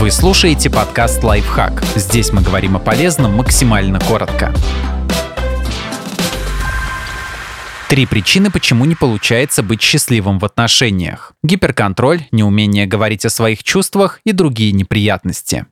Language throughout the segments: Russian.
Вы слушаете подкаст «Лайфхак». Здесь мы говорим о полезном максимально коротко. Три причины, почему не получается быть счастливым в отношениях. Гиперконтроль, неумение говорить о своих чувствах и другие неприятности.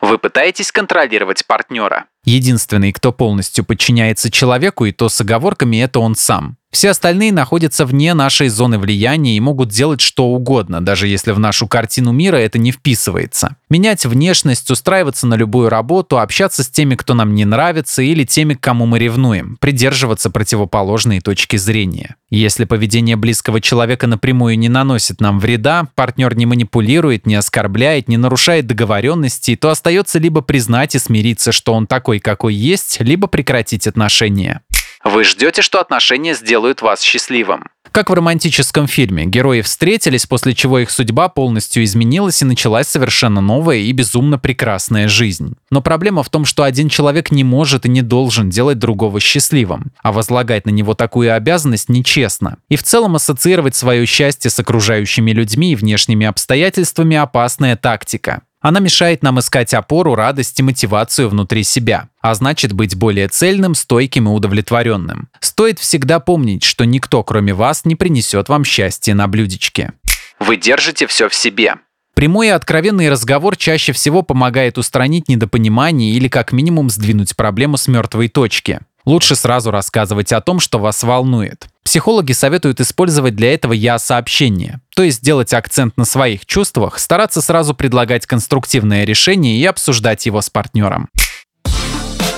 Вы пытаетесь контролировать партнера. Единственный, кто полностью подчиняется человеку, и то с оговорками, это он сам. Все остальные находятся вне нашей зоны влияния и могут делать что угодно, даже если в нашу картину мира это не вписывается. Менять внешность, устраиваться на любую работу, общаться с теми, кто нам не нравится, или теми, к кому мы ревнуем, придерживаться противоположной точки зрения. Если поведение близкого человека напрямую не наносит нам вреда, партнер не манипулирует, не оскорбляет, не нарушает договоренности, то остается либо признать и смириться, что он такой, какой есть, либо прекратить отношения. Вы ждете, что отношения сделают вас счастливым. Как в романтическом фильме, герои встретились, после чего их судьба полностью изменилась и началась совершенно новая и безумно прекрасная жизнь. Но проблема в том, что один человек не может и не должен делать другого счастливым, а возлагать на него такую обязанность нечестно. И в целом ассоциировать свое счастье с окружающими людьми и внешними обстоятельствами – опасная тактика. Она мешает нам искать опору, радость и мотивацию внутри себя, а значит быть более цельным, стойким и удовлетворенным. Стоит всегда помнить, что никто, кроме вас, не принесет вам счастье на блюдечке. Вы держите все в себе. Прямой и откровенный разговор чаще всего помогает устранить недопонимание или как минимум сдвинуть проблему с мертвой точки. Лучше сразу рассказывать о том, что вас волнует. Психологи советуют использовать для этого «я-сообщение», то есть делать акцент на своих чувствах, стараться сразу предлагать конструктивное решение и обсуждать его с партнером.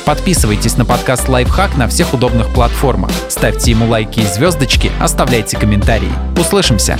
Подписывайтесь на подкаст «Лайфхак» на всех удобных платформах. Ставьте ему лайки и звездочки, оставляйте комментарии. Услышимся!